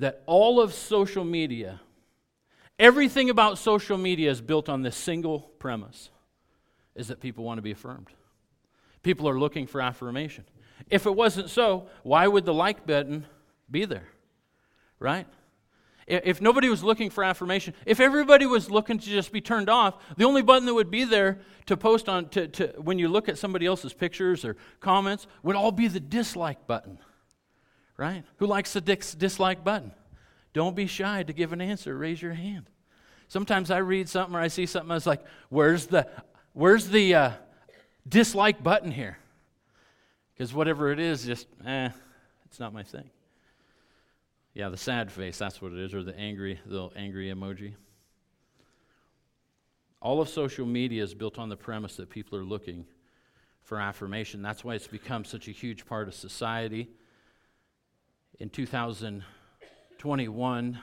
that all of social media, everything about social media is built on this single premise is that people want to be affirmed. People are looking for affirmation. If it wasn't so, why would the like button be there? Right? If nobody was looking for affirmation, if everybody was looking to just be turned off, the only button that would be there to post on to, to when you look at somebody else's pictures or comments would all be the dislike button. Right? Who likes the dis- dislike button? Don't be shy to give an answer. Raise your hand. Sometimes I read something or I see something, I was like, where's the where's the uh, dislike button here? Because whatever it is, just eh, it's not my thing. Yeah, the sad face, that's what it is, or the angry, little angry emoji. All of social media is built on the premise that people are looking for affirmation. That's why it's become such a huge part of society. In 2021,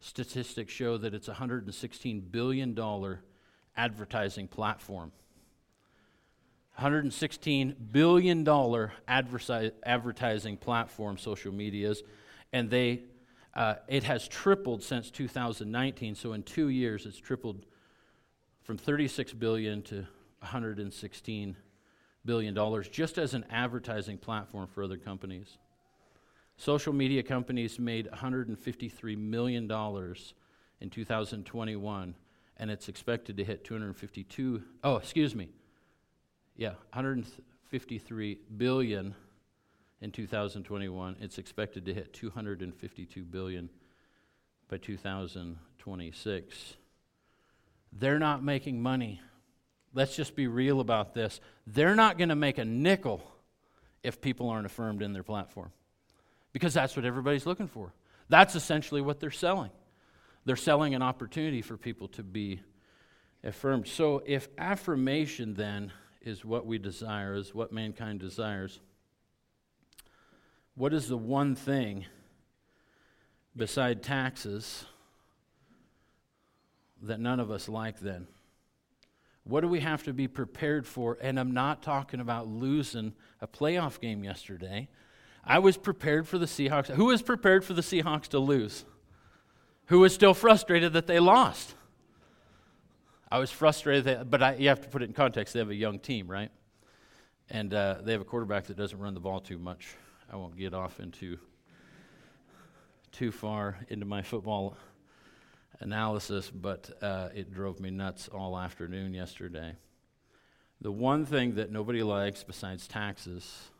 statistics show that it's a $116 billion advertising platform. $116 billion advertising platform, social medias and they uh, it has tripled since 2019. So in two years, it's tripled from 36 billion to 116 billion dollars, just as an advertising platform for other companies. Social media companies made 153 million dollars in 2021, and it's expected to hit 252. Oh, excuse me. Yeah, 153 billion in 2021. It's expected to hit 252 billion by 2026. They're not making money. Let's just be real about this. They're not going to make a nickel if people aren't affirmed in their platform. Because that's what everybody's looking for. That's essentially what they're selling. They're selling an opportunity for people to be affirmed. So if affirmation then is what we desire, is what mankind desires, what is the one thing beside taxes that none of us like then? What do we have to be prepared for? And I'm not talking about losing a playoff game yesterday. I was prepared for the Seahawks. Who was prepared for the Seahawks to lose? Who was still frustrated that they lost? I was frustrated, that, but I, you have to put it in context. They have a young team, right? And uh, they have a quarterback that doesn't run the ball too much. I won't get off into too far into my football analysis, but uh, it drove me nuts all afternoon yesterday. The one thing that nobody likes besides taxes,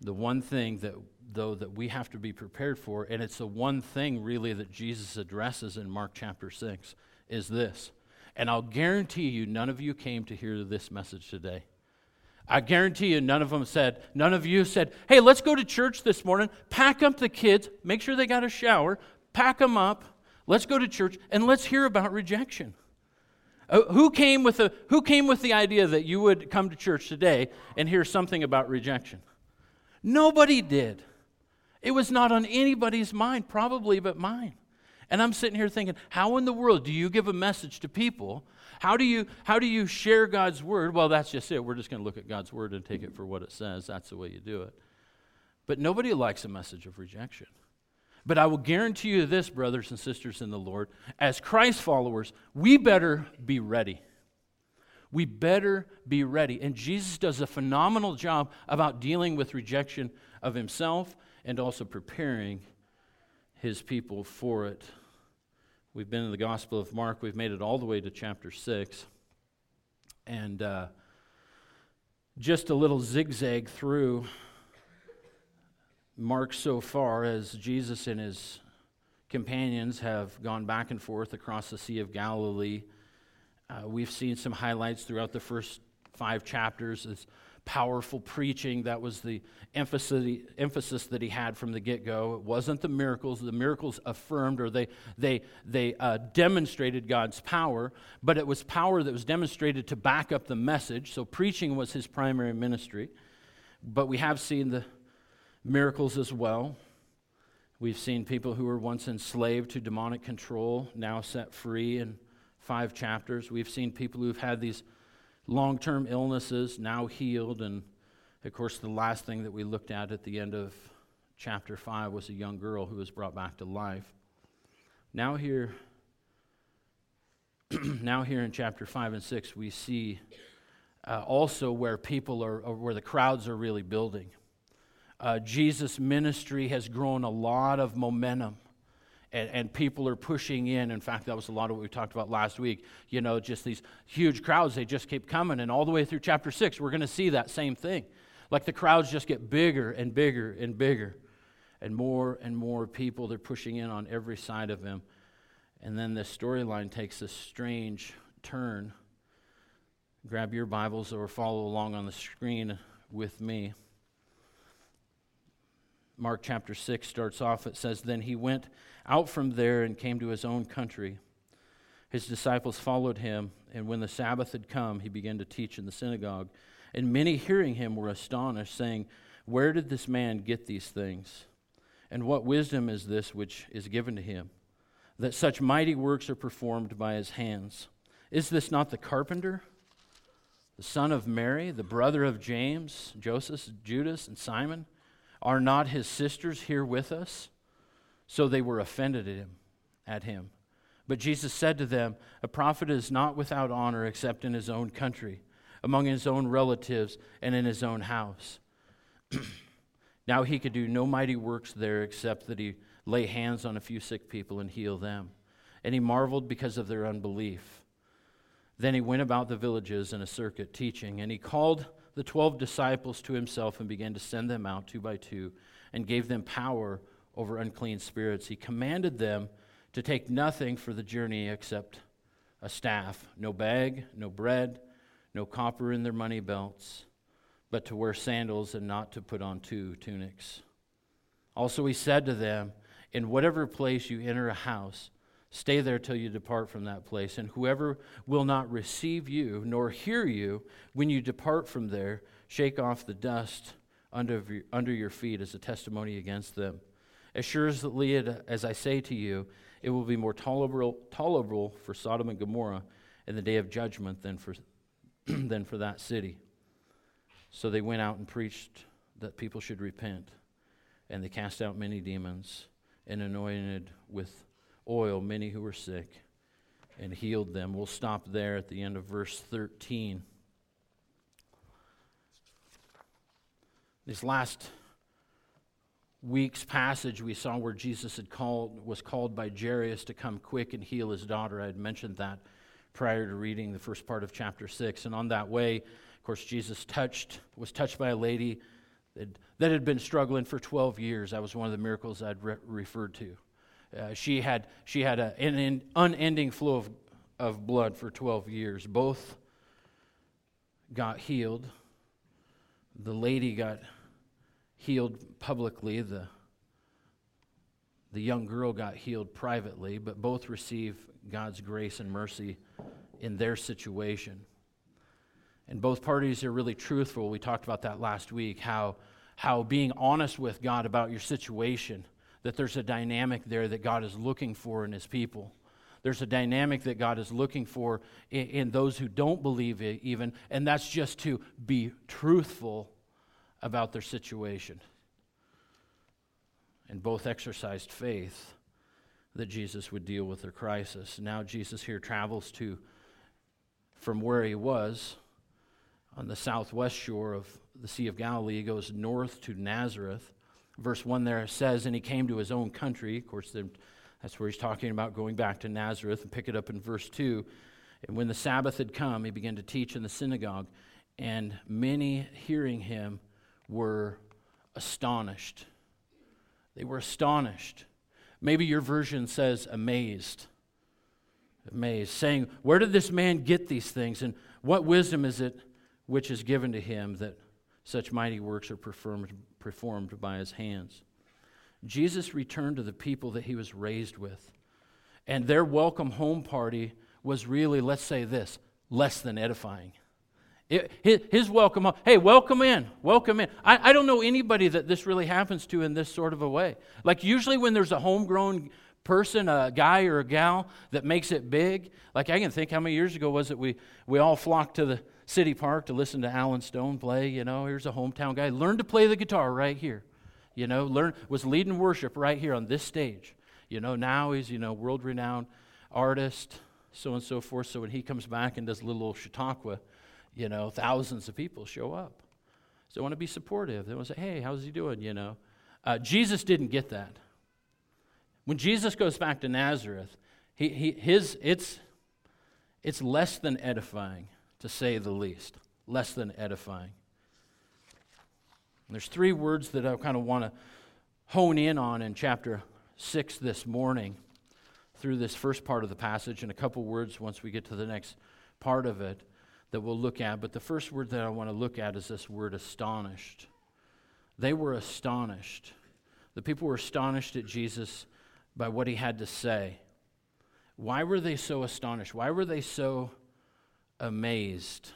the one thing that, though, that we have to be prepared for, and it's the one thing really that Jesus addresses in Mark chapter 6, is this. And I'll guarantee you, none of you came to hear this message today. I guarantee you, none of them said, none of you said, hey, let's go to church this morning, pack up the kids, make sure they got a shower, pack them up, let's go to church, and let's hear about rejection. Uh, who, came with the, who came with the idea that you would come to church today and hear something about rejection? Nobody did. It was not on anybody's mind, probably but mine. And I'm sitting here thinking, how in the world do you give a message to people how do you how do you share God's word? Well, that's just it. We're just going to look at God's word and take it for what it says. That's the way you do it. But nobody likes a message of rejection. But I will guarantee you this, brothers and sisters in the Lord, as Christ followers, we better be ready. We better be ready. And Jesus does a phenomenal job about dealing with rejection of himself and also preparing his people for it. We've been in the Gospel of Mark. We've made it all the way to chapter 6. And uh, just a little zigzag through Mark so far as Jesus and his companions have gone back and forth across the Sea of Galilee. Uh, we've seen some highlights throughout the first five chapters. As powerful preaching. That was the emphasis, emphasis that he had from the get go. It wasn't the miracles. The miracles affirmed or they, they, they uh, demonstrated God's power, but it was power that was demonstrated to back up the message. So preaching was his primary ministry. But we have seen the miracles as well. We've seen people who were once enslaved to demonic control now set free in five chapters. We've seen people who've had these long term illnesses now healed. And of course, the last thing that we looked at at the end of chapter 5 was a young girl who was brought back to life. Now, here, now here in chapter 5 and 6, we see uh, also where people are, where the crowds are really building. Uh, Jesus' ministry has grown a lot of momentum. And, and, people are pushing in. In fact, that was a lot of what we talked about last week. You know, just these huge crowds, they just keep coming. And all the way through chapter 6, we're going to see that same thing. Like the crowds just get bigger and bigger and bigger. And more and more people, they're pushing in on every side of him. And then the storyline takes a strange turn. Grab your Bibles or follow along on the screen with me. Mark chapter 6 starts off, it says, Then he went out from there and came to his own country. His disciples followed him, and when the Sabbath had come, he began to teach in the synagogue. And many hearing him were astonished, saying, Where did this man get these things? And what wisdom is this which is given to him, that such mighty works are performed by his hands? Is this not the carpenter, the son of Mary, the brother of James, Joseph, Judas, and Simon? Are not his sisters here with us? So they were offended at him, at him. But Jesus said to them, A prophet is not without honor except in his own country, among his own relatives, and in his own house. now he could do no mighty works there except that he lay hands on a few sick people and heal them. And he marveled because of their unbelief. Then he went about the villages in a circuit teaching, and he called the twelve disciples to himself and began to send them out two by two and gave them power over unclean spirits. He commanded them to take nothing for the journey except a staff, no bag, no bread, no copper in their money belts, but to wear sandals and not to put on two tunics. Also, he said to them, In whatever place you enter a house, Stay there till you depart from that place. And whoever will not receive you nor hear you when you depart from there, shake off the dust under, your, feet as a testimony against them. As surely as I say to you, it will be more tolerable, tolerable for Sodom and Gomorrah in the day of judgment than for, than for that city. So they went out and preached that people should repent. And they cast out many demons and anointed with oil many who were sick and healed them. We'll stop there at the end of verse 13. This last week's passage we saw where Jesus had called was called by Jairus to come quick and heal his daughter. I had mentioned that prior to reading the first part of chapter 6 and on that way of course Jesus touched was touched by a lady that, that had been struggling for 12 years. That was one of the miracles I'd re- referred to. Uh, she had, she had a, an, unending flow of, of blood for 12 years. Both got healed. The lady got healed publicly. The, the young girl got healed privately, but both receive God's grace and mercy in their situation. And both parties are really truthful. We talked about that last week, how, how being honest with God about your situation that there's a dynamic there that God is looking for in his people. There's a dynamic that God is looking for in, in those who don't believe it, even, and that's just to be truthful about their situation. And both exercised faith that Jesus would deal with their crisis. Now, Jesus here travels to from where he was on the southwest shore of the Sea of Galilee, he goes north to Nazareth verse 1 there says, And he came to his own country. Of course, that's where he's talking about going back to Nazareth, and pick it up in verse 2. And when the Sabbath had come, he began to teach in the synagogue, and many hearing him were astonished. They were astonished. Maybe your version says amazed. Amazed, saying, Where did this man get these things? And what wisdom is it which is given to him that such mighty works are performed, performed by his hands. Jesus returned to the people that he was raised with. And their welcome home party was really, let's say this, less than edifying. It, his, his, welcome, uh, hey, welcome in, welcome in. I, I don't know anybody that this really happens to in this sort of a way. Like, usually when there's a homegrown person, a guy or a gal that makes it big, like I can think how many years ago was it we, we all flocked to the City Park to listen to Alan Stone play. You know, here's a hometown guy. Learn to play the guitar right here. You know, learn was leading worship right here on this stage. You know, now he's, you know, world renowned artist, so and so forth. So when he comes back and does a little old Chautauqua, you know, thousands of people show up. So they want to be supportive. They want to say, hey, how's he doing? You know, uh, Jesus didn't get that. When Jesus goes back to Nazareth, he, he, his, it's, it's less than edifying, to say the least. Less than edifying. And there's three words that I kind of want to hone in on in chapter 6 this morning through this first part of the passage, and a couple words once we get to the next part of it that we'll look at. But the first word that I want to look at is this word astonished. They were astonished. The people were astonished at Jesus by what he had to say. Why were they so astonished? Why were they so amazed?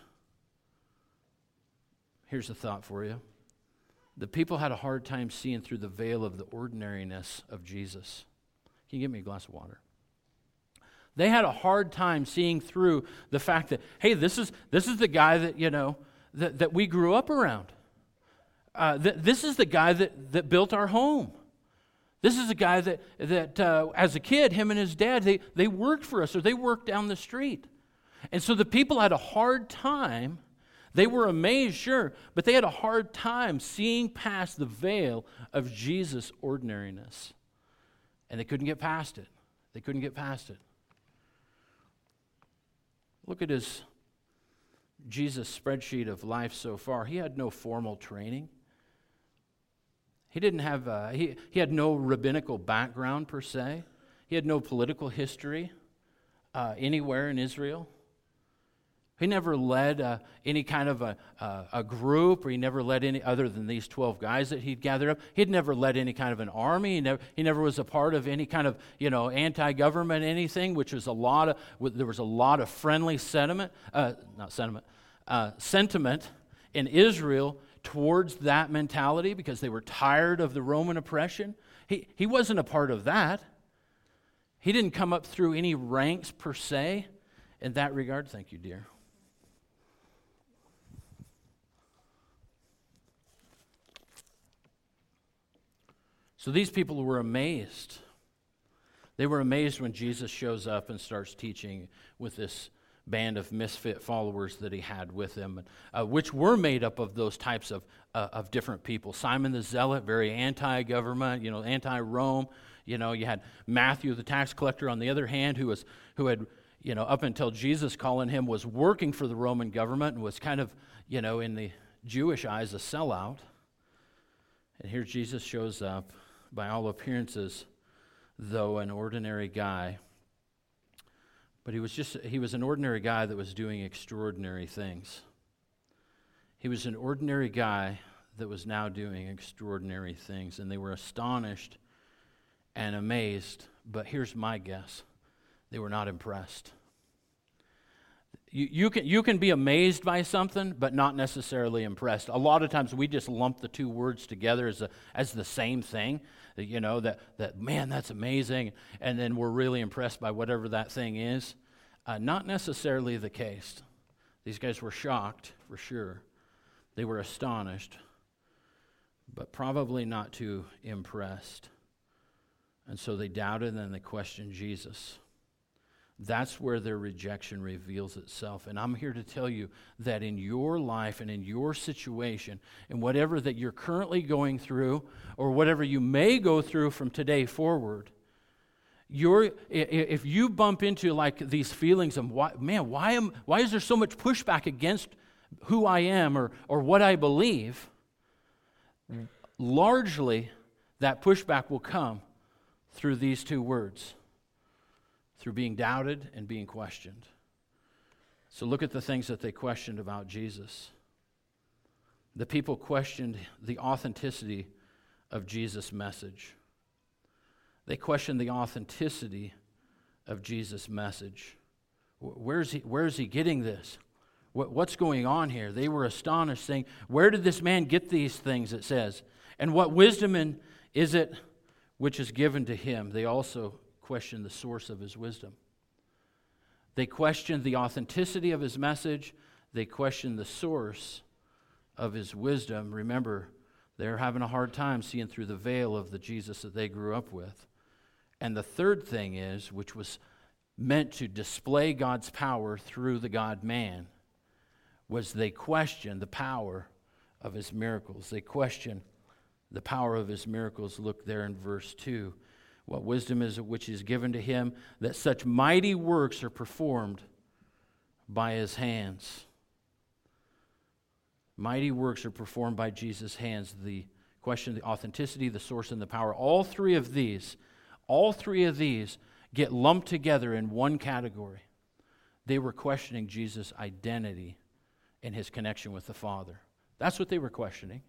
Here's a thought for you. The people had a hard time seeing through the veil of the ordinariness of Jesus. Can you give me a glass of water? They had a hard time seeing through the fact that, hey, this is, this is the guy that, you know, that, that we grew up around. Uh, th- this is the guy that, that built our home. This is a guy that, that uh, as a kid, him and his dad, they, they worked for us or they worked down the street. And so the people had a hard time. They were amazed, sure, but they had a hard time seeing past the veil of Jesus' ordinariness. And they couldn't get past it. They couldn't get past it. Look at his Jesus spreadsheet of life so far. He had no formal training. He didn't have, uh, he, he had no rabbinical background per se. He had no political history uh, anywhere in Israel. He never led uh, any kind of a, uh, a group, or he never led any other than these 12 guys that he'd gathered up. He'd never led any kind of an army. He never, he never was a part of any kind of, you know, anti-government anything, which was a lot of, there was a lot of friendly sentiment, uh, not sentiment, uh, sentiment in Israel towards that mentality because they were tired of the Roman oppression. He, he wasn't a part of that. He didn't come up through any ranks per se in that regard. Thank you, dear. So these people were amazed. They were amazed when Jesus shows up and starts teaching with this band of misfit followers that he had with him, uh, which were made up of those types of, uh, of different people. Simon the Zealot, very anti government, you know, anti Rome. You know, you had Matthew the tax collector on the other hand, who, was, who had, you know, up until Jesus calling him, was working for the Roman government and was kind of, you know, in the Jewish eyes, a sellout. And here Jesus shows up by all appearances, though an ordinary guy. But he was just he was an ordinary guy that was doing extraordinary things. He was an ordinary guy that was now doing extraordinary things, and they were astonished and amazed. But here's my guess they were not impressed. You, you, can, you can be amazed by something, but not necessarily impressed. A lot of times we just lump the two words together as, a, as the same thing. You know, that, that, man, that's amazing. And then we're really impressed by whatever that thing is. Uh, not necessarily the case. These guys were shocked, for sure. They were astonished, but probably not too impressed. And so they doubted and they questioned Jesus. That's where their rejection reveals itself. And I'm here to tell you that in your life and in your situation, and whatever that you're currently going through, or whatever you may go through from today forward, you're, if you bump into like these feelings of, why, man, why, am, why is there so much pushback against who I am or, or what I believe? Mm. Largely, that pushback will come through these two words through being doubted and being questioned. So look at the things that they questioned about Jesus. The people questioned the authenticity of Jesus' message. They questioned the authenticity of Jesus' message. Where's he, where's he getting this? What, what's going on here? They were astonished, saying, Where did this man get these things? It says. And what wisdom in, is it which is given to him? They also questioned the source of his wisdom. They questioned the authenticity of his message, they questioned the source of his wisdom. Remember, They're having a hard time seeing through the veil of the Jesus that they grew up with. And the third thing is, which was meant to display God's power through the God man, was they questioned the power of his miracles. They questioned the power of his miracles. Look there in verse 2. What wisdom is which is given to him that such mighty works are performed by his hands. Mighty works are performed by Jesus' hands. The question, the authenticity, the source, and the power. All three of these, all three of these get lumped together in one category. They were questioning Jesus' identity and his connection with the Father. That's what they were questioning.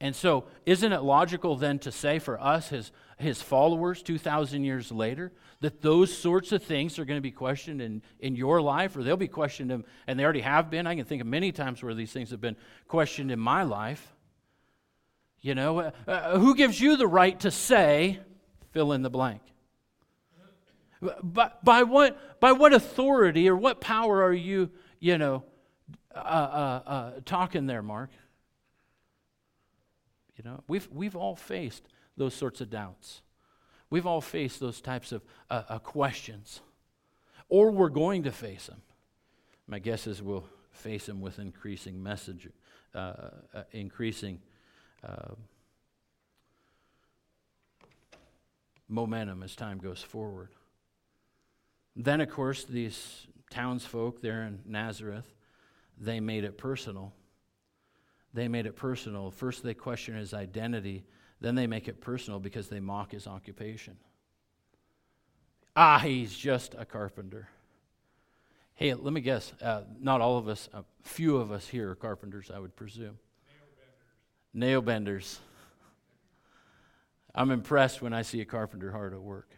And so, isn't it logical then to say for us, his, his followers, 2,000 years later, that those sorts of things are going to be questioned in, in your life, or they'll be questioned, in, and they already have been? I can think of many times where these things have been questioned in my life. You know, uh, uh, who gives you the right to say, fill in the blank? By, by, what, by what authority or what power are you, you know, uh, uh, uh, talking there, Mark? Know, we've, we've all faced those sorts of doubts. We've all faced those types of uh, uh, questions, or we're going to face them. My guess is we'll face them with increasing message, uh, uh increasing uh, momentum as time goes forward. Then, of course, these townsfolk there in Nazareth, they made it personal they made it personal. First, they question his identity. Then they make it personal because they mock his occupation. Ah, he's just a carpenter. Hey, let me guess. Uh, not all of us, a few of us here are carpenters, I would presume. Nail benders. Nail benders. I'm impressed when I see a carpenter hard at work.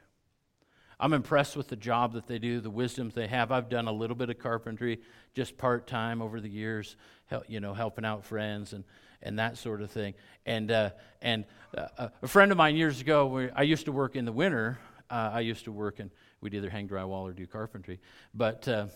I'm impressed with the job that they do, the wisdoms they have. I've done a little bit of carpentry, just part time over the years, help, you know, helping out friends and, and that sort of thing. And uh, and uh, a friend of mine years ago, where I used to work in the winter. Uh, I used to work and we'd either hang drywall or do carpentry. But uh,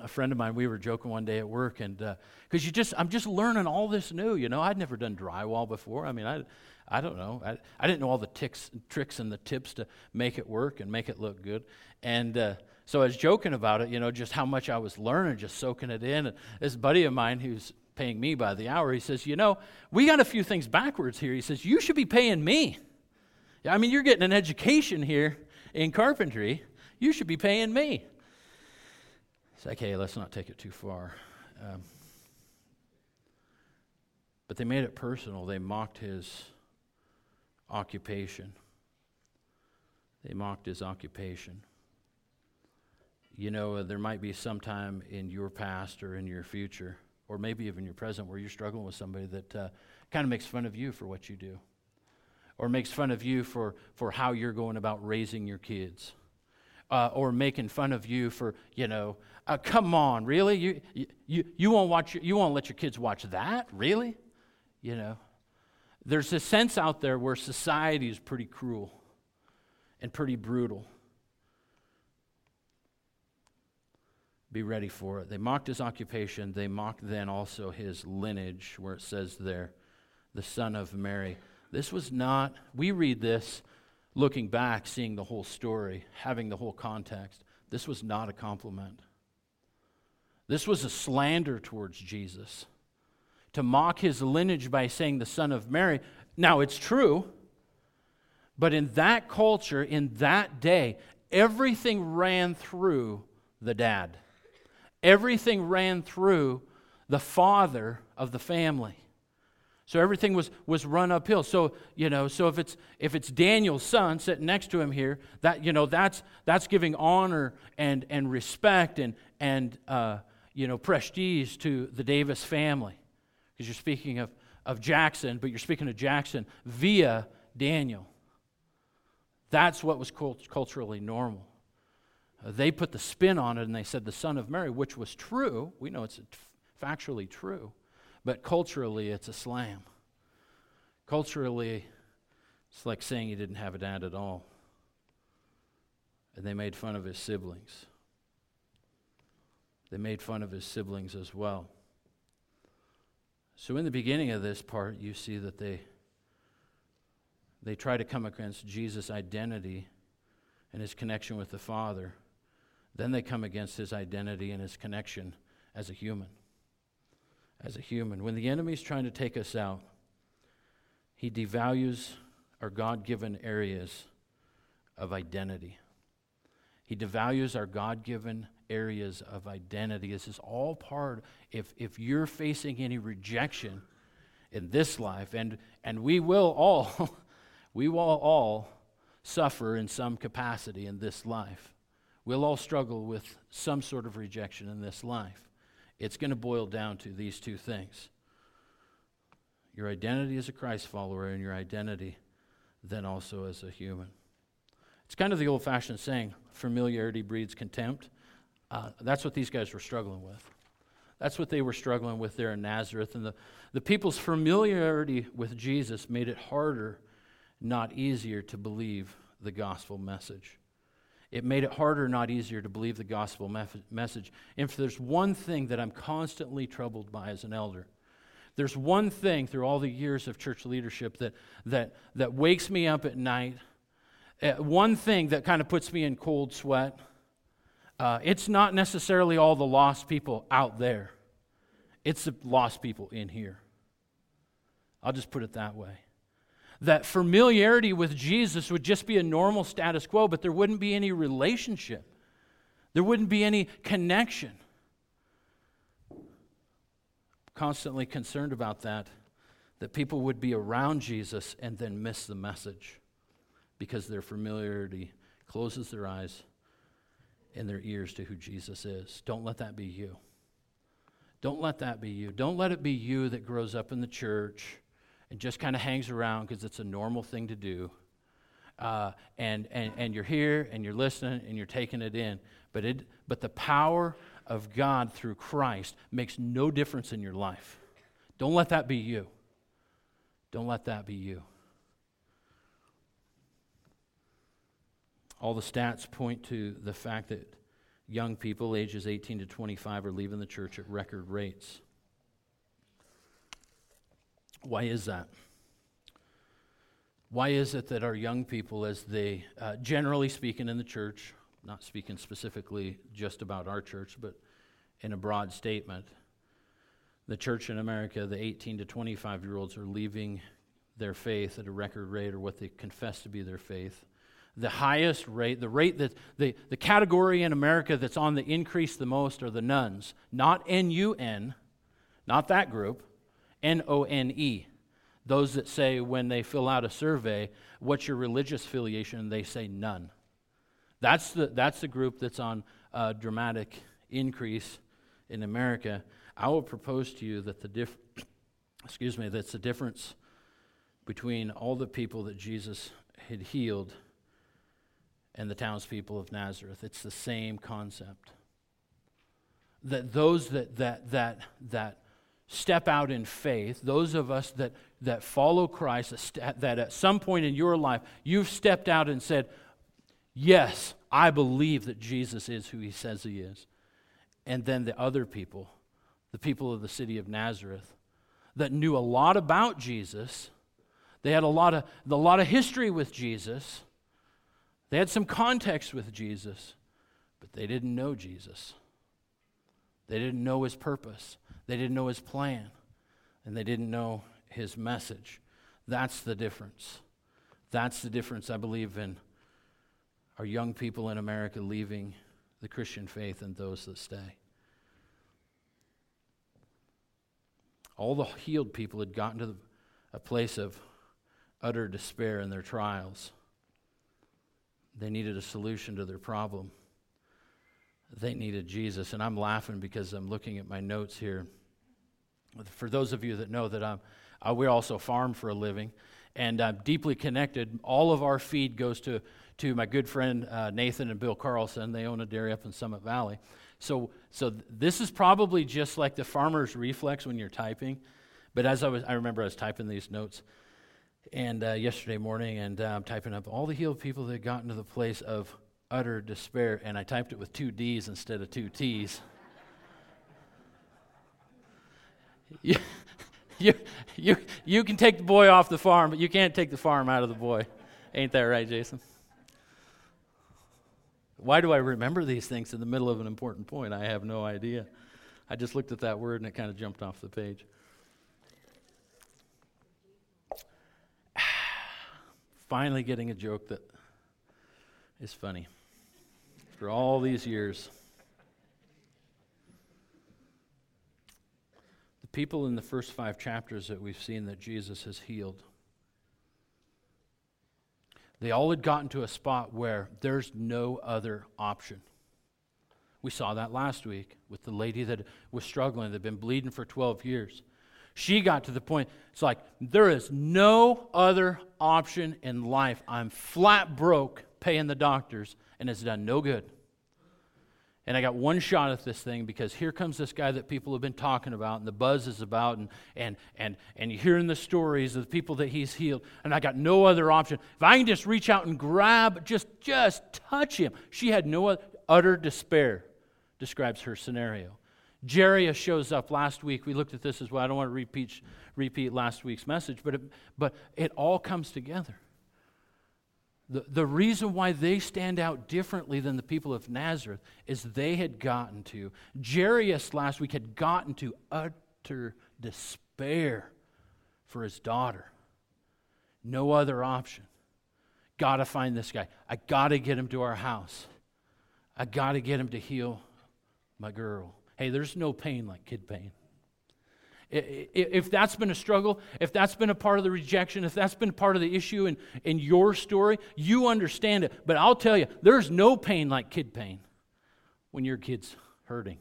a friend of mine, we were joking one day at work, and because uh, you just, I'm just learning all this new. You know, I'd never done drywall before. I mean, I I don't know. I, I didn't know all the ticks, tricks and the tips to make it work and make it look good. And uh, so I was joking about it, you know, just how much I was learning, just soaking it in. And this buddy of mine who's paying me by the hour, he says, You know, we got a few things backwards here. He says, You should be paying me. I mean, you're getting an education here in carpentry. You should be paying me. It's like, hey, let's not take it too far. Um, but they made it personal. They mocked his occupation. They mocked his occupation. You know, there might be some time in your past or in your future, or maybe even your present, where you're struggling with somebody that uh, kind of makes fun of you for what you do, or makes fun of you for, for how you're going about raising your kids. Uh, or making fun of you for, you know, uh, come on, really? You, you, you, won't watch, you won't let your kids watch that? Really? You know, there's a sense out there where society is pretty cruel and pretty brutal. Be ready for it. They mocked his occupation. They mocked then also his lineage, where it says there, the son of Mary. This was not, we read this looking back, seeing the whole story, having the whole context. This was not a compliment. This was a slander towards Jesus to mock his lineage by saying the son of Mary. Now, it's true, but in that culture, in that day, everything ran through the dad, everything ran through the father of the family. So everything was, was run uphill. So, you know, so if it's if it's Daniel's son sitting next to him here, that you know, that's that's giving honor and and respect and and uh, you know prestige to the Davis family because you're speaking of, of Jackson, but you're speaking of Jackson via Daniel. That's what was cult- culturally normal. Uh, they put the spin on it and they said the son of Mary, which was true. We know it's factually true, but culturally it's a slam. Culturally, it's like saying he didn't have a dad at all. And they made fun of his siblings. They made fun of his siblings as well. So, in the beginning of this part, you see that they, they try to come against Jesus' identity and his connection with the Father. Then they come against his identity and his connection as a human. As a human. When the enemy's trying to take us out, he devalues our God given areas of identity. He devalues our God given areas of identity. This is all part, if, if you're facing any rejection in this life, and, and we will all, we will all suffer in some capacity in this life. We'll all struggle with some sort of rejection in this life. It's going to boil down to these two things your identity as a Christ follower and your identity then also as a human. It's kind of the old fashioned saying familiarity breeds contempt. Uh, that's what these guys were struggling with. That's what they were struggling with there in Nazareth. And the, the people's familiarity with Jesus made it harder, not easier, to believe the gospel message. It made it harder, not easier, to believe the gospel message. And if there's one thing that I'm constantly troubled by as an elder, there's one thing through all the years of church leadership that, that, that wakes me up at night, uh, one thing that kind of puts me in cold sweat uh, it's not necessarily all the lost people out there, it's the lost people in here. I'll just put it that way. That familiarity with Jesus would just be a normal status quo, but there wouldn't be any relationship. There wouldn't be any connection. Constantly concerned about that, that people would be around Jesus and then miss the message because their familiarity closes their eyes and their ears to who Jesus is. Don't let that be you. Don't let that be you. Don't let it be you that grows up in the church and just kind of hangs around because it's a normal thing to do. Uh, and, and, and you're here and you're listening and you're taking it in. But, it, but the power of God through Christ makes no difference in your life. Don't let that be you. Don't let that be you. All the stats point to the fact that young people ages 18 to 25 are leaving the church at record rates. Why is that? Why is it that our young people, as they, uh, generally speaking in the church, not speaking specifically just about our church, but in a broad statement, the church in America, the 18 to 25 year olds are leaving their faith at a record rate or what they confess to be their faith the highest rate, the rate that the, the category in America that's on the increase the most are the nones, Not N U N, not that group, N O N E. Those that say when they fill out a survey, what's your religious affiliation? They say none. That's the, that's the group that's on a dramatic increase in America. I will propose to you that the diff- excuse me, that's the difference between all the people that Jesus had healed and the townspeople of Nazareth. It's the same concept. That those that, that, that, that step out in faith, those of us that, that follow Christ, that at some point in your life you've stepped out and said, Yes, I believe that Jesus is who he says he is. And then the other people, the people of the city of Nazareth, that knew a lot about Jesus, they had a lot of, a lot of history with Jesus they had some context with Jesus, but they didn't know Jesus. They didn't know his purpose, they didn't know his plan, and they didn't know his message. That's the difference. That's the difference, I believe, in our young people in America leaving the Christian faith and those that stay. All the healed people had gotten to a place of utter despair in their trials. They needed a solution to their problem. They needed Jesus. And I'm laughing because I'm looking at my notes here. For those of you that know that I'm, uh, we also farm for a living, and I'm deeply connected. All of our feed goes to, to my good friend uh, Nathan and Bill Carlson. They own a dairy up in Summit Valley. So, so this is probably just like the farmer's reflex when you're typing. But as I was, I remember I was typing these notes and uh, yesterday morning, and uh, I'm typing up all the healed people that got into the place of utter despair, and I typed it with two D's instead of two T's. you, you, you, you can take the boy off the farm, but you can't take the farm out of the boy. Ain't that right, Jason? Why do I remember these things in the middle of an important point? I have no idea. I just looked at that word and it kind of jumped off the page. Finally, getting a joke that is funny after all these years. The people in the first five chapters that we've seen that Jesus has healed, they all had gotten to a spot where there's no other option. We saw that last week with the lady that was struggling, that had been bleeding for 12 years. She got to the point, it's like, there is no other option in life. I'm flat broke paying the doctors, and it's done no good. And I got one shot at this thing because here comes this guy that people have been talking about and the buzz is about, and, and, and, and hearing the stories of the people that he's healed. And I got no other option. If I can just reach out and grab, just, just touch him. She had no other, utter despair, describes her scenario. Jairus shows up last week. We looked at this as well. I don't want to repeat, repeat last week's message, but it, but it all comes together. The, the reason why they stand out differently than the people of Nazareth is they had gotten to, Jairus last week had gotten to utter despair for his daughter. No other option. Got to find this guy. I got to get him to our house. I got to get him to heal my girl. Hey, there's no pain like kid pain. If that's been a struggle, if that's been a part of the rejection, if that's been part of the issue in, in your story, you understand it. But I'll tell you, there's no pain like kid pain when your kid's hurting,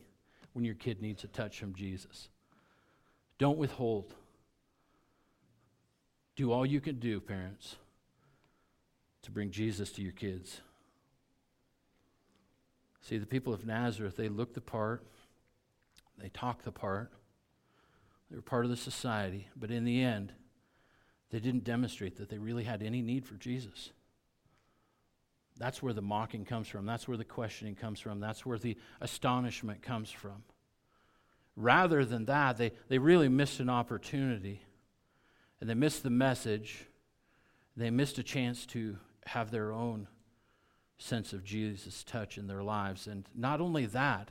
when your kid needs a touch from Jesus. Don't withhold. Do all you can do, parents, to bring Jesus to your kids. See, the people of Nazareth, they looked the part, they talk the part they were part of the society, but in the end, they didn't demonstrate that they really had any need for Jesus. That's where the mocking comes from. That's where the questioning comes from. That's where the astonishment comes from. Rather than that, they, they really missed an opportunity and they missed the message. They missed a chance to have their own sense of Jesus' touch in their lives. And not only that,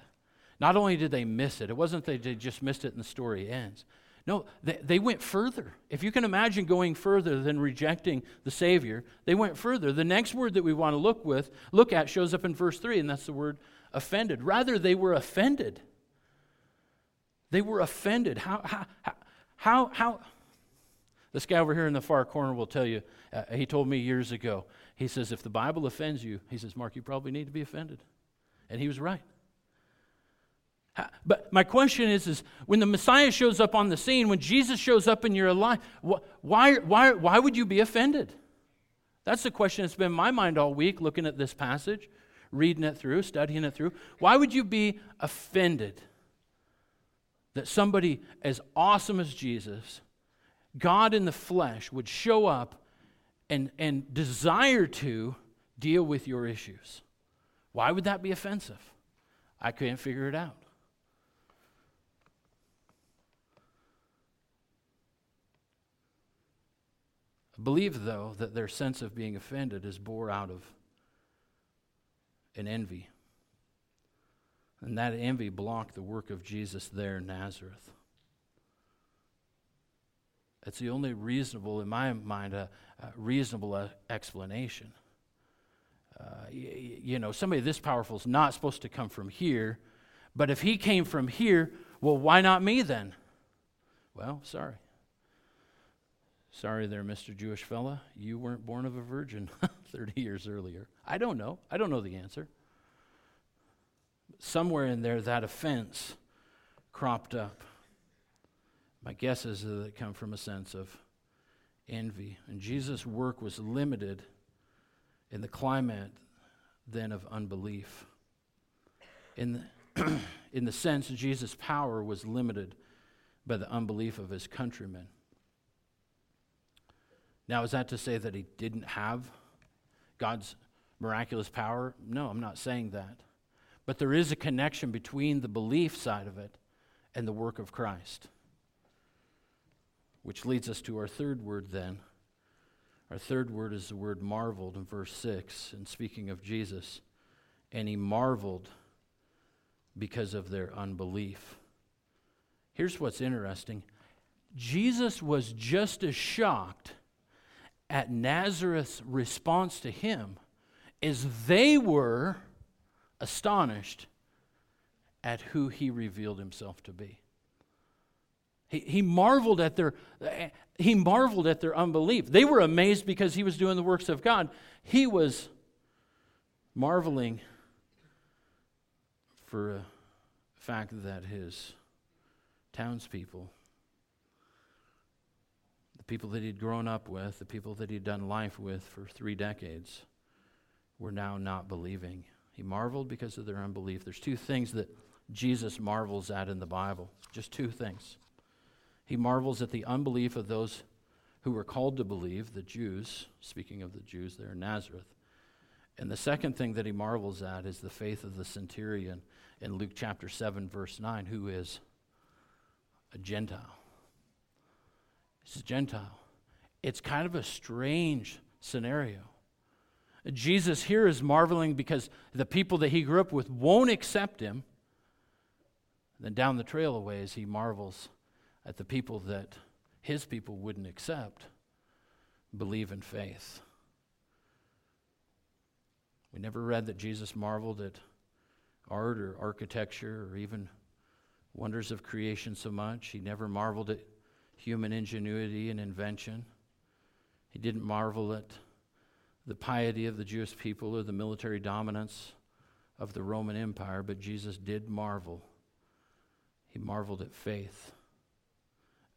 not only did they miss it, it wasn't that they just missed it and the story ends. No, they, they went further. If you can imagine going further than rejecting the Savior, they went further. The next word that we want to look with, look at shows up in verse 3, and that's the word offended. Rather, they were offended. They were offended. How, how, how, how, this guy over here in the far corner will tell you, uh, he told me years ago, he says, if the Bible offends you, he says, Mark, you probably need to be offended. And he was right. But my question is, is when the Messiah shows up on the scene, when Jesus shows up in your life, why, why, why would you be offended? That's the question that's been in my mind all week, looking at this passage, reading it through, studying it through. Why would you be offended that somebody as awesome as Jesus, God in the flesh, would show up and, and desire to deal with your issues? Why would that be offensive? I couldn't figure it out. Believe, though, that their sense of being offended is born out of an envy. And that envy blocked the work of Jesus there in Nazareth. It's the only reasonable, in my mind, a, a reasonable uh, explanation. Uh, y- you know, somebody this powerful is not supposed to come from here, but if he came from here, well, why not me then? Well, sorry. Sorry there, Mr. Jewish fella. You weren't born of a virgin 30 years earlier. I don't know. I don't know the answer. Somewhere in there, that offense cropped up. My guess is that it come from a sense of envy. And Jesus' work was limited in the climate then of unbelief. In the, in the sense, Jesus' power was limited by the unbelief of his countrymen. Now, is that to say that he didn't have God's miraculous power? No, I'm not saying that. But there is a connection between the belief side of it and the work of Christ. Which leads us to our third word then. Our third word is the word marveled in verse 6. And speaking of Jesus, and he marveled because of their unbelief. Here's what's interesting Jesus was just as shocked at Nazareth's response to him is they were astonished at who he revealed himself to be. He, he marveled at their he marveled at their unbelief. They were amazed because he was doing the works of God. He was marveling for a fact that his townspeople, people that he'd grown up with, the people that he'd done life with for three decades, were now not believing. He marveled because of their unbelief. There's two things that Jesus marvels at in the Bible. Just two things. He marvels at the unbelief of those who were called to believe, the Jews, speaking of the Jews there in Nazareth. And the second thing that he marvels at is the faith of the centurion in Luke chapter 7, verse 9, who is a Gentile. He's a Gentile. It's kind of a strange scenario. Jesus here is marveling because the people that he grew up with won't accept him. Then down the trail a ways, he marvels at the people that his people wouldn't accept, believe in faith. We never read that Jesus marveled at art or architecture or even wonders of creation so much. He never marveled at human ingenuity and invention. He didn't marvel at the piety of the Jewish people or the military dominance of the Roman Empire, but Jesus did marvel. He marveled at faith.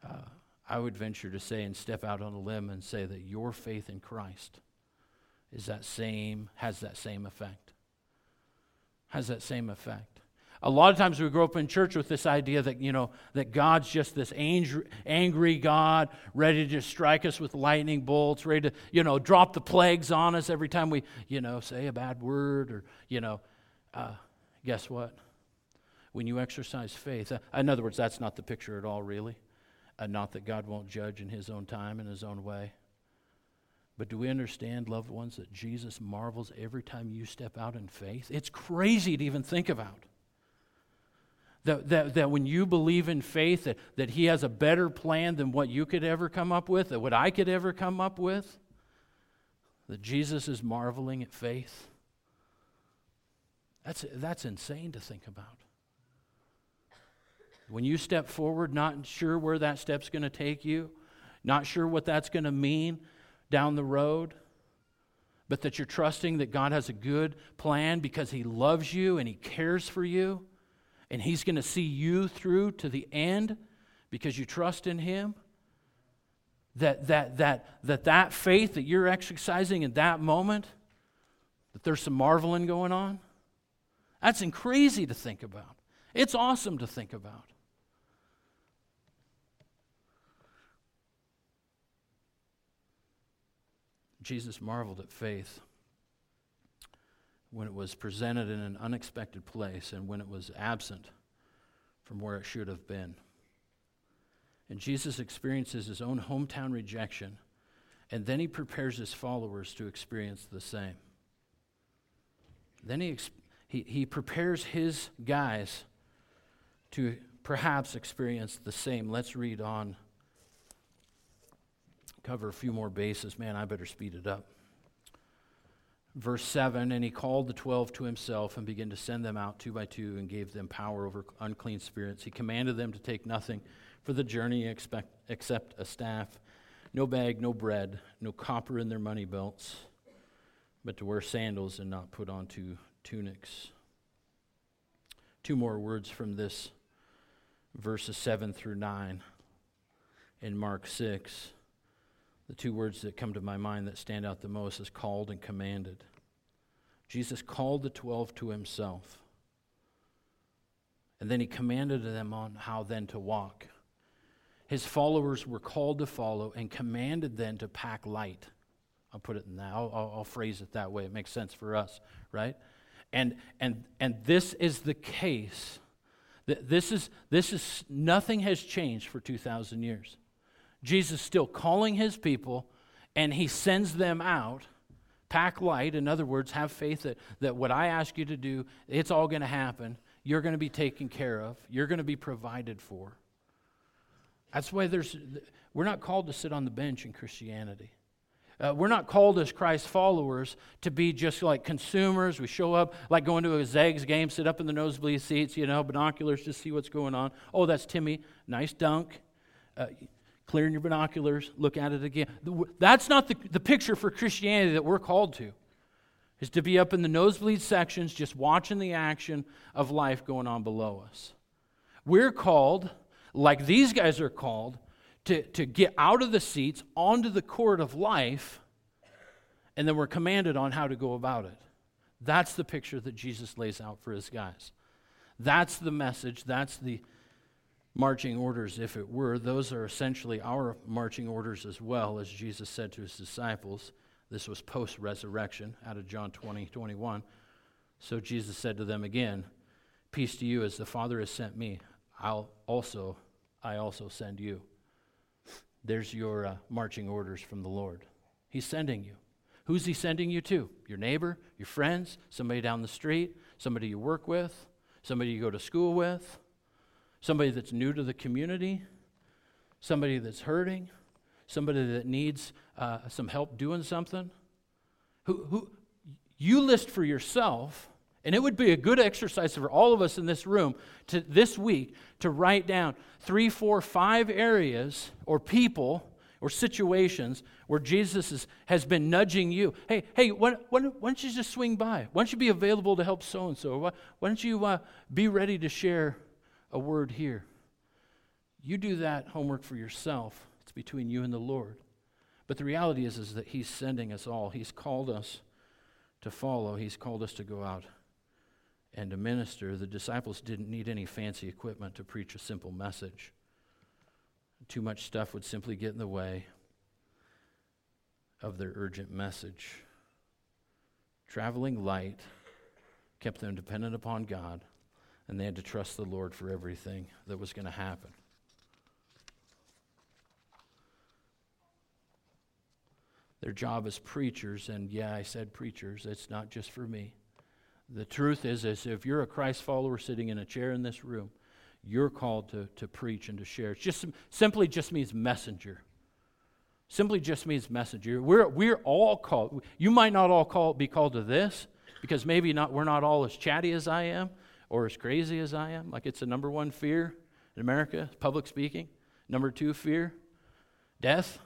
Uh, I would venture to say and step out on a limb and say that your faith in Christ is that same, has that same effect. Has that same effect. A lot of times we grow up in church with this idea that, you know, that God's just this angry, God, ready to strike us with lightning bolts, ready to, you know, drop the plagues on us every time we, you know, say a bad word or, you know. Uh, guess what? When you exercise faith, uh, in other words, that's not the picture at all, really. Uh, not that God won't judge in his own time, in his own way. But do we understand, loved ones, that Jesus marvels every time you step out in faith? It's crazy to even think about. That, that, that when you believe in faith, that, that He has a better plan than what you could ever come up with, that what I could ever come up with, that Jesus is marveling at faith. That's, that's insane to think about. When you step forward, not sure where that step's going to take you, not sure what that's going to mean down the road, but that you're trusting that God has a good plan because He loves you and He cares for you, and He's going to see you through to the end because you trust in Him. That, that, that, that that faith that you're exercising in that moment, that there's some marveling going on, that's crazy to think about. It's awesome to think about. Jesus marveled at faith when it was presented in an unexpected place and when it was absent from where it should have been. And Jesus experiences his own hometown rejection, and then he prepares his followers to experience the same. Then he, he, he prepares his guys to perhaps experience the same. Let's read on cover a few more bases. Man, I better speed it up. Verse 7 And he called the twelve to himself and began to send them out two by two and gave them power over unclean spirits. He commanded them to take nothing for the journey expect, except a staff, no bag, no bread, no copper in their money belts, but to wear sandals and not put on two tunics. Two more words from this verses 7 through 9 in Mark 6. The two words that come to my mind that stand out the most is called and commanded. Jesus called the 12 to himself. And then he commanded them on how then to walk. His followers were called to follow and commanded then to pack light. I'll put it in that. I'll, I'll, I'll phrase it that way. It makes sense for us, right? And and and this is the case. This is this is nothing has changed for two thousand years. Jesus is still calling his people, and he sends them out. Pack light, in other words, have faith that, that what I ask you to do, it's all going to happen. You're going to be taken care of, you're going to be provided for. That's why there's, we're not called to sit on the bench in Christianity. Uh, we're not called as Christ followers to be just like consumers. We show up like going to a Zags game, sit up in the nosebleed seats, you know, binoculars to see what's going on. Oh, that's Timmy. Nice dunk. Uh, clearing your binoculars, look at it again. That's not the, the picture for Christianity that we're called to, is to be up in the nosebleed sections just watching the action of life going on below us. We're called, like these guys are called, to, to get out of the seats onto the court of life, and then we're commanded on how to go about it. That's the picture that Jesus lays out for his guys. That's the message. That's the marching orders, if it were. Those are essentially our marching orders as well, as Jesus said to his disciples. This was post resurrection out of John 20, 21. So Jesus said to them again, Peace to you, as the Father has sent me, I'll also, I also send you. There's your uh, marching orders from the Lord. He's sending you. Who's he sending you to? Your neighbor, your friends, somebody down the street, somebody you work with, somebody you go to school with, somebody that's new to the community, somebody that's hurting, somebody that needs uh, some help doing something. Who, who, you list for yourself and it would be a good exercise for all of us in this room to this week to write down three, four, five areas or people or situations where Jesus is, has been nudging you. Hey, hey, why, why, why, don't you just swing by? Why don't you be available to help so and so? Why don't you uh, be ready to share a word here? You do that homework for yourself. It's between you and the Lord. But the reality is, is that He's sending us all. He's called us to follow. He's called us to go out and to minister, the disciples didn't need any fancy equipment to preach a simple message. Too much stuff would simply get in the way of their urgent message. Traveling light kept them dependent upon God, and they had to trust the Lord for everything that was going to happen. Their job as preachers, and yeah, I said preachers, it's not just for me the truth is, is if you're a Christ follower sitting in a chair in this room, you're called to, to preach and to share. It just simply just means messenger. Simply just means messenger. We're, we're all called. You might not all call, be called to this because maybe not, we're not all as chatty as I am or as crazy as I am. Like it's the number one fear in America, public speaking. Number two fear, death.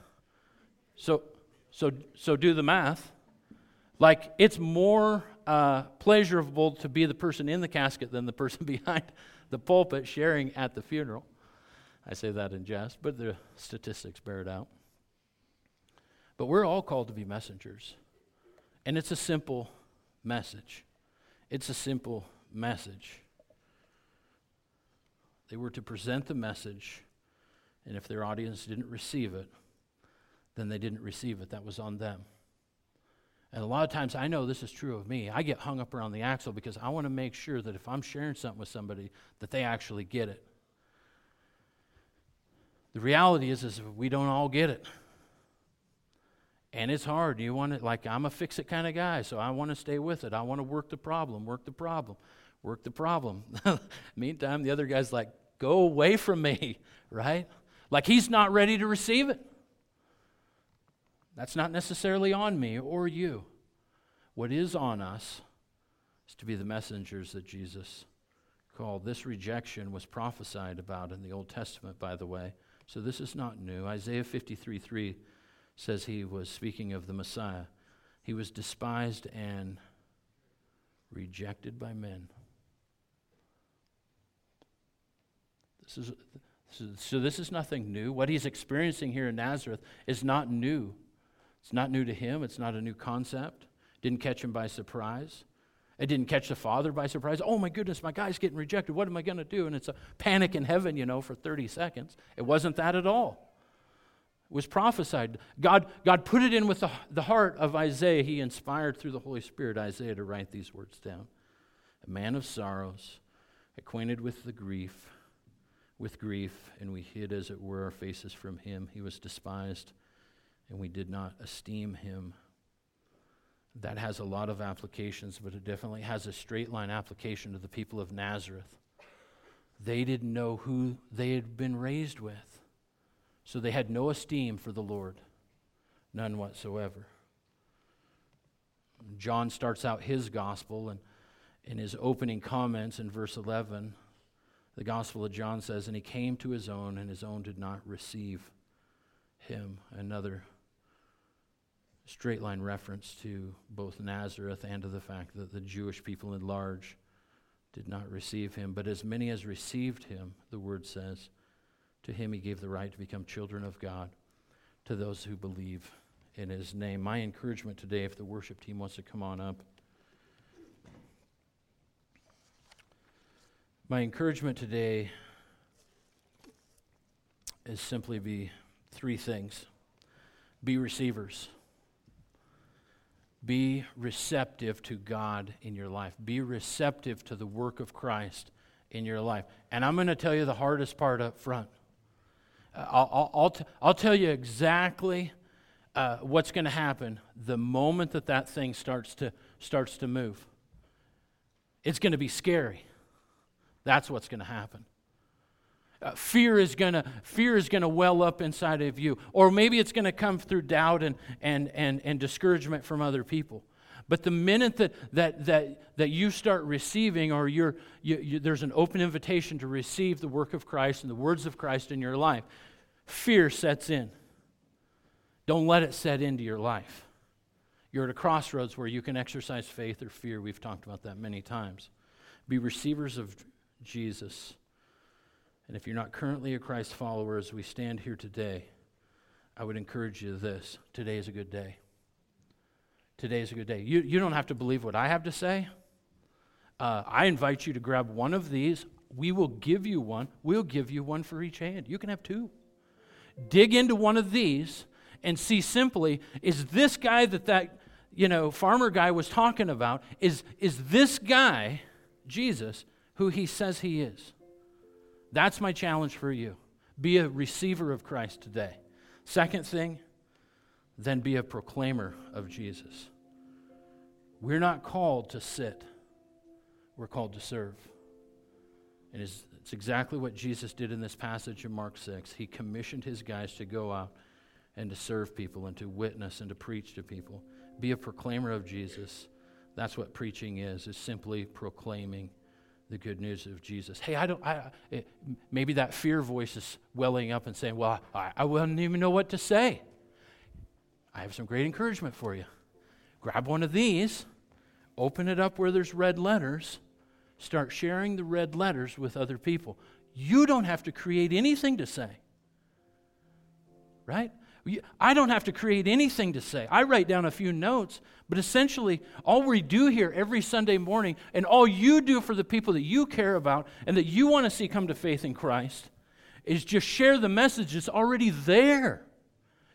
So, so, so do the math. Like it's more uh, pleasurable to be the person in the casket than the person behind the pulpit sharing at the funeral. I say that in jest, but the statistics bear it out. But we're all called to be messengers. And it's a simple message. It's a simple message. They were to present the message, and if their audience didn't receive it, then they didn't receive it. That was on them. And a lot of times, I know this is true of me. I get hung up around the axle because I want to make sure that if I'm sharing something with somebody, that they actually get it. The reality is, is we don't all get it. And it's hard. You want to, like, I'm a fix it kind of guy, so I want to stay with it. I want to work the problem, work the problem, work the problem. Meantime, the other guy's like, go away from me, right? Like he's not ready to receive it. That's not necessarily on me or you. What is on us is to be the messengers that Jesus called. This rejection was prophesied about in the Old Testament, by the way. So this is not new. Isaiah 53 3 says he was speaking of the Messiah. He was despised and rejected by men. So, this is nothing new. What he's experiencing here in Nazareth is not new. It's not new to him, it's not a new concept. Didn't catch him by surprise. It didn't catch the father by surprise. Oh my goodness, my guy's getting rejected. What am I going to do? And it's a panic in heaven, you know, for 30 seconds. It wasn't that at all. It was prophesied. God, God put it in with the, the heart of Isaiah. He inspired through the Holy Spirit Isaiah to write these words down. A man of sorrows, acquainted with the grief, with grief, and we hid, as it were, our faces from him. He was despised, and we did not esteem him. That has a lot of applications, but it definitely has a straight line application to the people of Nazareth. They didn't know who they had been raised with, so they had no esteem for the Lord, none whatsoever. John starts out his gospel, and in his opening comments in verse 11, the Gospel of John says, And he came to his own, and his own did not receive him. Another straight line reference to both Nazareth and to the fact that the Jewish people at large did not receive him. But as many as received him, the word says, to him he gave the right to become children of God, to those who believe in his name. My encouragement today, if the worship team wants to come on up, My encouragement today is simply be three things be receivers. Be receptive to God in your life. Be receptive to the work of Christ in your life. And I'm going to tell you the hardest part up front. Uh, I'll, I'll, t- I'll tell you exactly uh, what's going to happen the moment that that thing starts to, starts to move. It's going to be scary. That's what's going to happen. Uh, fear is going to fear is going to well up inside of you. Or maybe it's going to come through doubt and, and, and, and discouragement from other people. But the minute that, that, that, that you start receiving or you're, you, you, there's an open invitation to receive the work of christ and the words of christ in your life fear sets in. Don't let it set into your life. You're at a crossroads where you can exercise faith or fear. We've talked about that many times. Be receivers of Jesus. And if you're not currently a Christ follower as we stand here today, I would encourage you this today is a good day. Today is a good day. You, you don't have to believe what I have to say. Uh, I invite you to grab one of these. We will give you one. We'll give you one for each hand. You can have two. Dig into one of these and see simply is this guy that that you know farmer guy was talking about is is this guy Jesus who he says he is. That's my challenge for you. Be a receiver of Christ today. Second thing, then be a proclaimer of Jesus. We're not called to sit, we're called to serve. And it's, it's exactly what Jesus did in this passage in Mark 6. He commissioned his guys to go out and to serve people and to witness and to preach to people. Be a proclaimer of Jesus. That's what preaching is, is simply proclaiming the good news of Jesus. Hey, I don't, I, it, maybe that fear voice is welling up and saying, Well, I, I wouldn't even know what to say. I have some great encouragement for you. Grab one of these, open it up where there's red letters, start sharing the red letters with other people. You don't have to create anything to say. Right? I don't have to create anything to say. I write down a few notes, but essentially, all we do here every Sunday morning, and all you do for the people that you care about and that you want to see come to faith in Christ, is just share the message that's already there.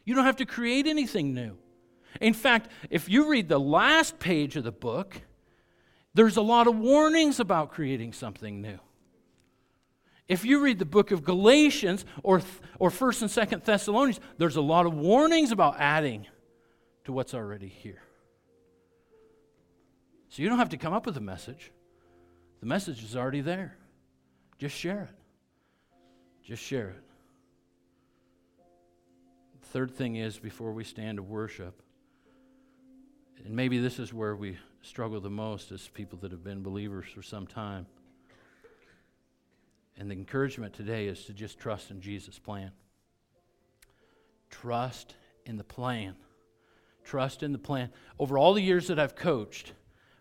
You don't have to create anything new. In fact, if you read the last page of the book, there's a lot of warnings about creating something new. If you read the book of Galatians or, or 1st and 2nd Thessalonians, there's a lot of warnings about adding to what's already here. So you don't have to come up with a message. The message is already there. Just share it. Just share it. third thing is before we stand to worship, and maybe this is where we struggle the most as people that have been believers for some time. And the encouragement today is to just trust in Jesus' plan. Trust in the plan. Trust in the plan. Over all the years that I've coached,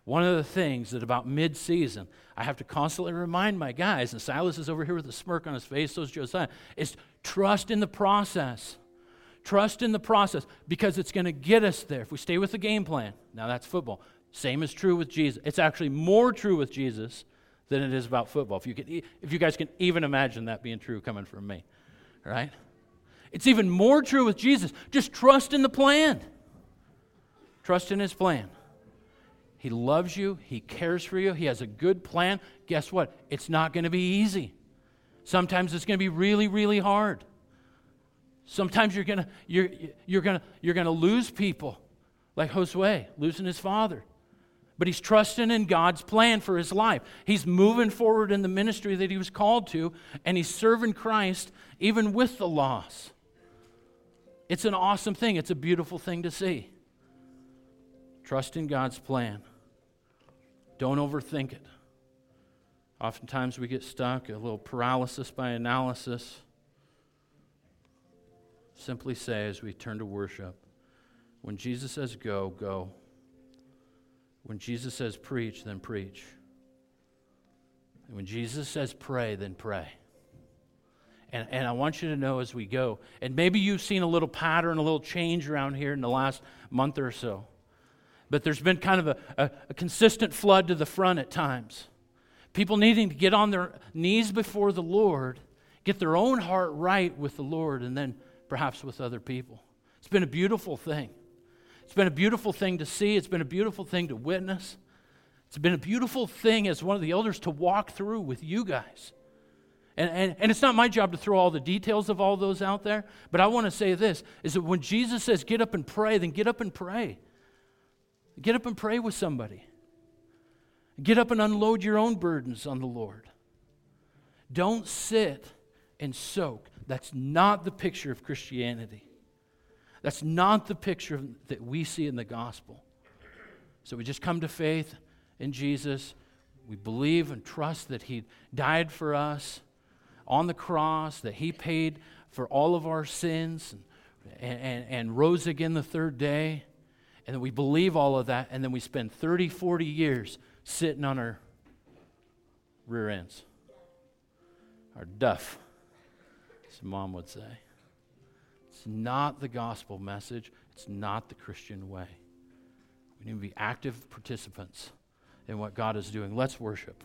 one of the things that about mid season, I have to constantly remind my guys, and Silas is over here with a smirk on his face, so is Josiah, is trust in the process. Trust in the process because it's going to get us there if we stay with the game plan. Now, that's football. Same is true with Jesus. It's actually more true with Jesus than it is about football. If you, can, if you guys can even imagine that being true coming from me, right? It's even more true with Jesus. Just trust in the plan. Trust in his plan. He loves you, he cares for you, he has a good plan. Guess what? It's not going to be easy. Sometimes it's going to be really, really hard. Sometimes you're going to you're, you're going to you're going to lose people like Josue losing his father. But he's trusting in God's plan for his life. He's moving forward in the ministry that he was called to, and he's serving Christ even with the loss. It's an awesome thing. It's a beautiful thing to see. Trust in God's plan. Don't overthink it. Oftentimes we get stuck, a little paralysis by analysis. Simply say as we turn to worship when Jesus says go, go. When Jesus says preach, then preach. And when Jesus says pray, then pray. And, and I want you to know as we go, and maybe you've seen a little pattern, a little change around here in the last month or so. But there's been kind of a, a, a consistent flood to the front at times. People needing to get on their knees before the Lord, get their own heart right with the Lord, and then perhaps with other people. It's been a beautiful thing. It's been a beautiful thing to see. It's been a beautiful thing to witness. It's been a beautiful thing as one of the elders to walk through with you guys. And, and, and it's not my job to throw all the details of all those out there, but I want to say this is that when Jesus says get up and pray, then get up and pray. Get up and pray with somebody. Get up and unload your own burdens on the Lord. Don't sit and soak. That's not the picture of Christianity. That's not the picture that we see in the gospel. So we just come to faith in Jesus. We believe and trust that He died for us on the cross, that He paid for all of our sins and, and, and rose again the third day. And we believe all of that, and then we spend 30, 40 years sitting on our rear ends, our duff, as mom would say. It's not the gospel message, it's not the Christian way. We need to be active participants in what God is doing. Let's worship.